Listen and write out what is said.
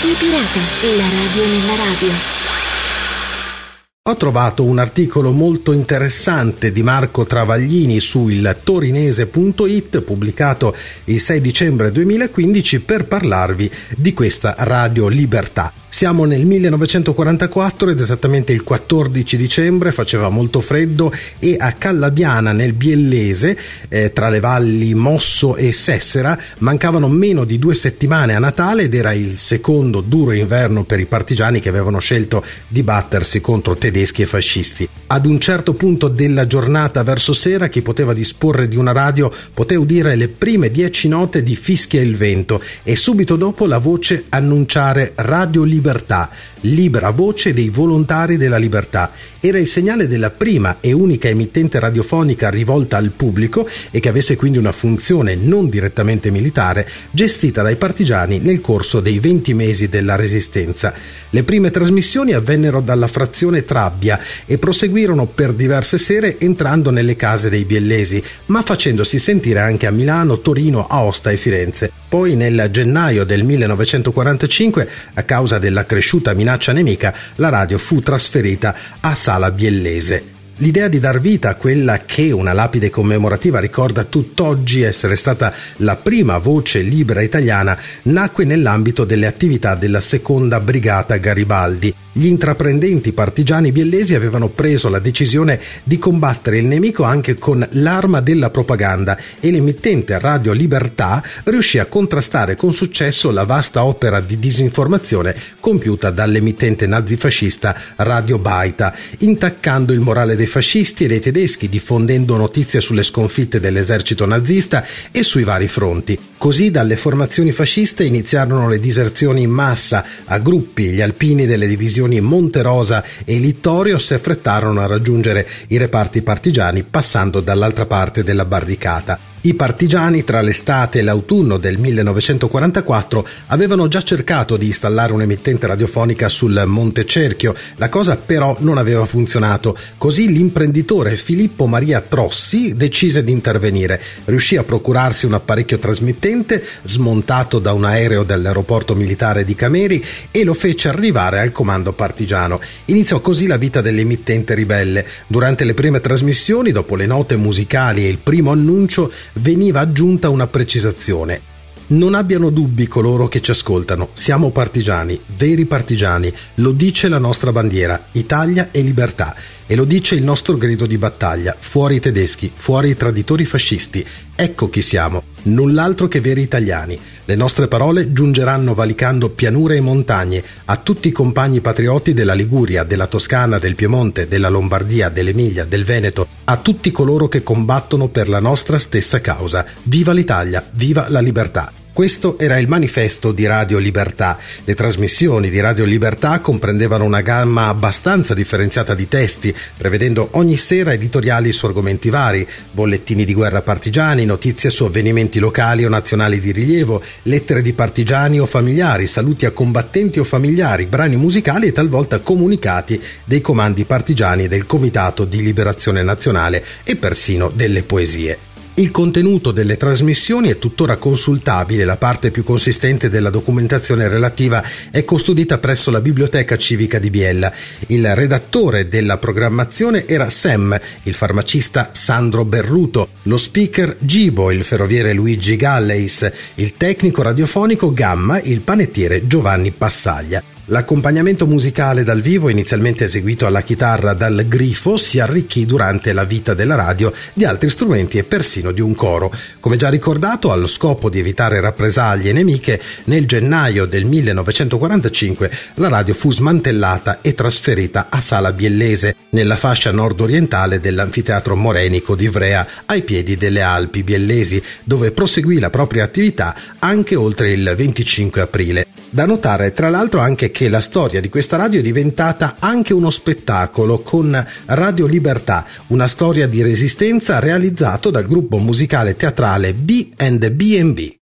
Radio Pirata, la radio nella radio. Ho trovato un articolo molto interessante di Marco Travaglini su il torinese.it pubblicato il 6 dicembre 2015 per parlarvi di questa Radio Libertà. Siamo nel 1944 ed esattamente il 14 dicembre faceva molto freddo e a Callabiana nel Biellese, eh, tra le valli Mosso e Sessera, mancavano meno di due settimane a Natale ed era il secondo duro inverno per i partigiani che avevano scelto di battersi contro tedeschi e fascisti. Ad un certo punto della giornata verso sera chi poteva disporre di una radio poteva udire le prime dieci note di Fischia il vento e subito dopo la voce annunciare Radio Libertà libertà, libera voce dei volontari della libertà. Era il segnale della prima e unica emittente radiofonica rivolta al pubblico e che avesse quindi una funzione non direttamente militare, gestita dai partigiani nel corso dei 20 mesi della Resistenza. Le prime trasmissioni avvennero dalla frazione Trabbia e proseguirono per diverse sere entrando nelle case dei biellesi, ma facendosi sentire anche a Milano, Torino, Aosta e Firenze. Poi nel gennaio del 1945, a causa del della cresciuta minaccia nemica, la radio fu trasferita a Sala Biellese. L'idea di dar vita a quella che una lapide commemorativa ricorda tutt'oggi essere stata la prima voce libera italiana nacque nell'ambito delle attività della seconda brigata Garibaldi. Gli intraprendenti partigiani biellesi avevano preso la decisione di combattere il nemico anche con l'arma della propaganda e l'emittente Radio Libertà riuscì a contrastare con successo la vasta opera di disinformazione compiuta dall'emittente nazifascista Radio Baita, intaccando il morale dei fascisti e dei tedeschi, diffondendo notizie sulle sconfitte dell'esercito nazista e sui vari fronti. Così dalle formazioni fasciste iniziarono le diserzioni in massa a gruppi, gli alpini delle divisioni Monterosa e Littorio si affrettarono a raggiungere i reparti partigiani passando dall'altra parte della barricata. I partigiani tra l'estate e l'autunno del 1944 avevano già cercato di installare un'emittente radiofonica sul Monte Cerchio, la cosa però non aveva funzionato, così l'imprenditore Filippo Maria Trossi decise di intervenire, riuscì a procurarsi un apparecchio trasmittente smontato da un aereo dell'aeroporto militare di Cameri e lo fece arrivare al comando partigiano. Iniziò così la vita dell'emittente ribelle. Durante le prime trasmissioni, dopo le note musicali e il primo annuncio, veniva aggiunta una precisazione. Non abbiano dubbi coloro che ci ascoltano, siamo partigiani, veri partigiani, lo dice la nostra bandiera, Italia e libertà, e lo dice il nostro grido di battaglia, fuori i tedeschi, fuori i traditori fascisti, ecco chi siamo, null'altro che veri italiani. Le nostre parole giungeranno valicando pianure e montagne a tutti i compagni patrioti della Liguria, della Toscana, del Piemonte, della Lombardia, dell'Emilia, del Veneto, a tutti coloro che combattono per la nostra stessa causa. Viva l'Italia, viva la libertà. Questo era il manifesto di Radio Libertà. Le trasmissioni di Radio Libertà comprendevano una gamma abbastanza differenziata di testi, prevedendo ogni sera editoriali su argomenti vari, bollettini di guerra partigiani, notizie su avvenimenti locali o nazionali di rilievo, lettere di partigiani o familiari, saluti a combattenti o familiari, brani musicali e talvolta comunicati dei comandi partigiani del Comitato di Liberazione Nazionale e persino delle poesie. Il contenuto delle trasmissioni è tuttora consultabile, la parte più consistente della documentazione relativa è custodita presso la Biblioteca Civica di Biella. Il redattore della programmazione era Sam, il farmacista Sandro Berruto, lo speaker Gibo, il ferroviere Luigi Galleis, il tecnico radiofonico Gamma, il panettiere Giovanni Passaglia. L'accompagnamento musicale dal vivo, inizialmente eseguito alla chitarra dal grifo, si arricchì durante la vita della radio di altri strumenti e persino di un coro. Come già ricordato, allo scopo di evitare rappresaglie nemiche, nel gennaio del 1945 la radio fu smantellata e trasferita a Sala Biellese, nella fascia nord-orientale dell'anfiteatro morenico di Ivrea, ai piedi delle Alpi Biellesi, dove proseguì la propria attività anche oltre il 25 aprile. Da notare tra l'altro anche che la storia di questa radio è diventata anche uno spettacolo con Radio Libertà, una storia di resistenza realizzato dal gruppo musicale teatrale B&B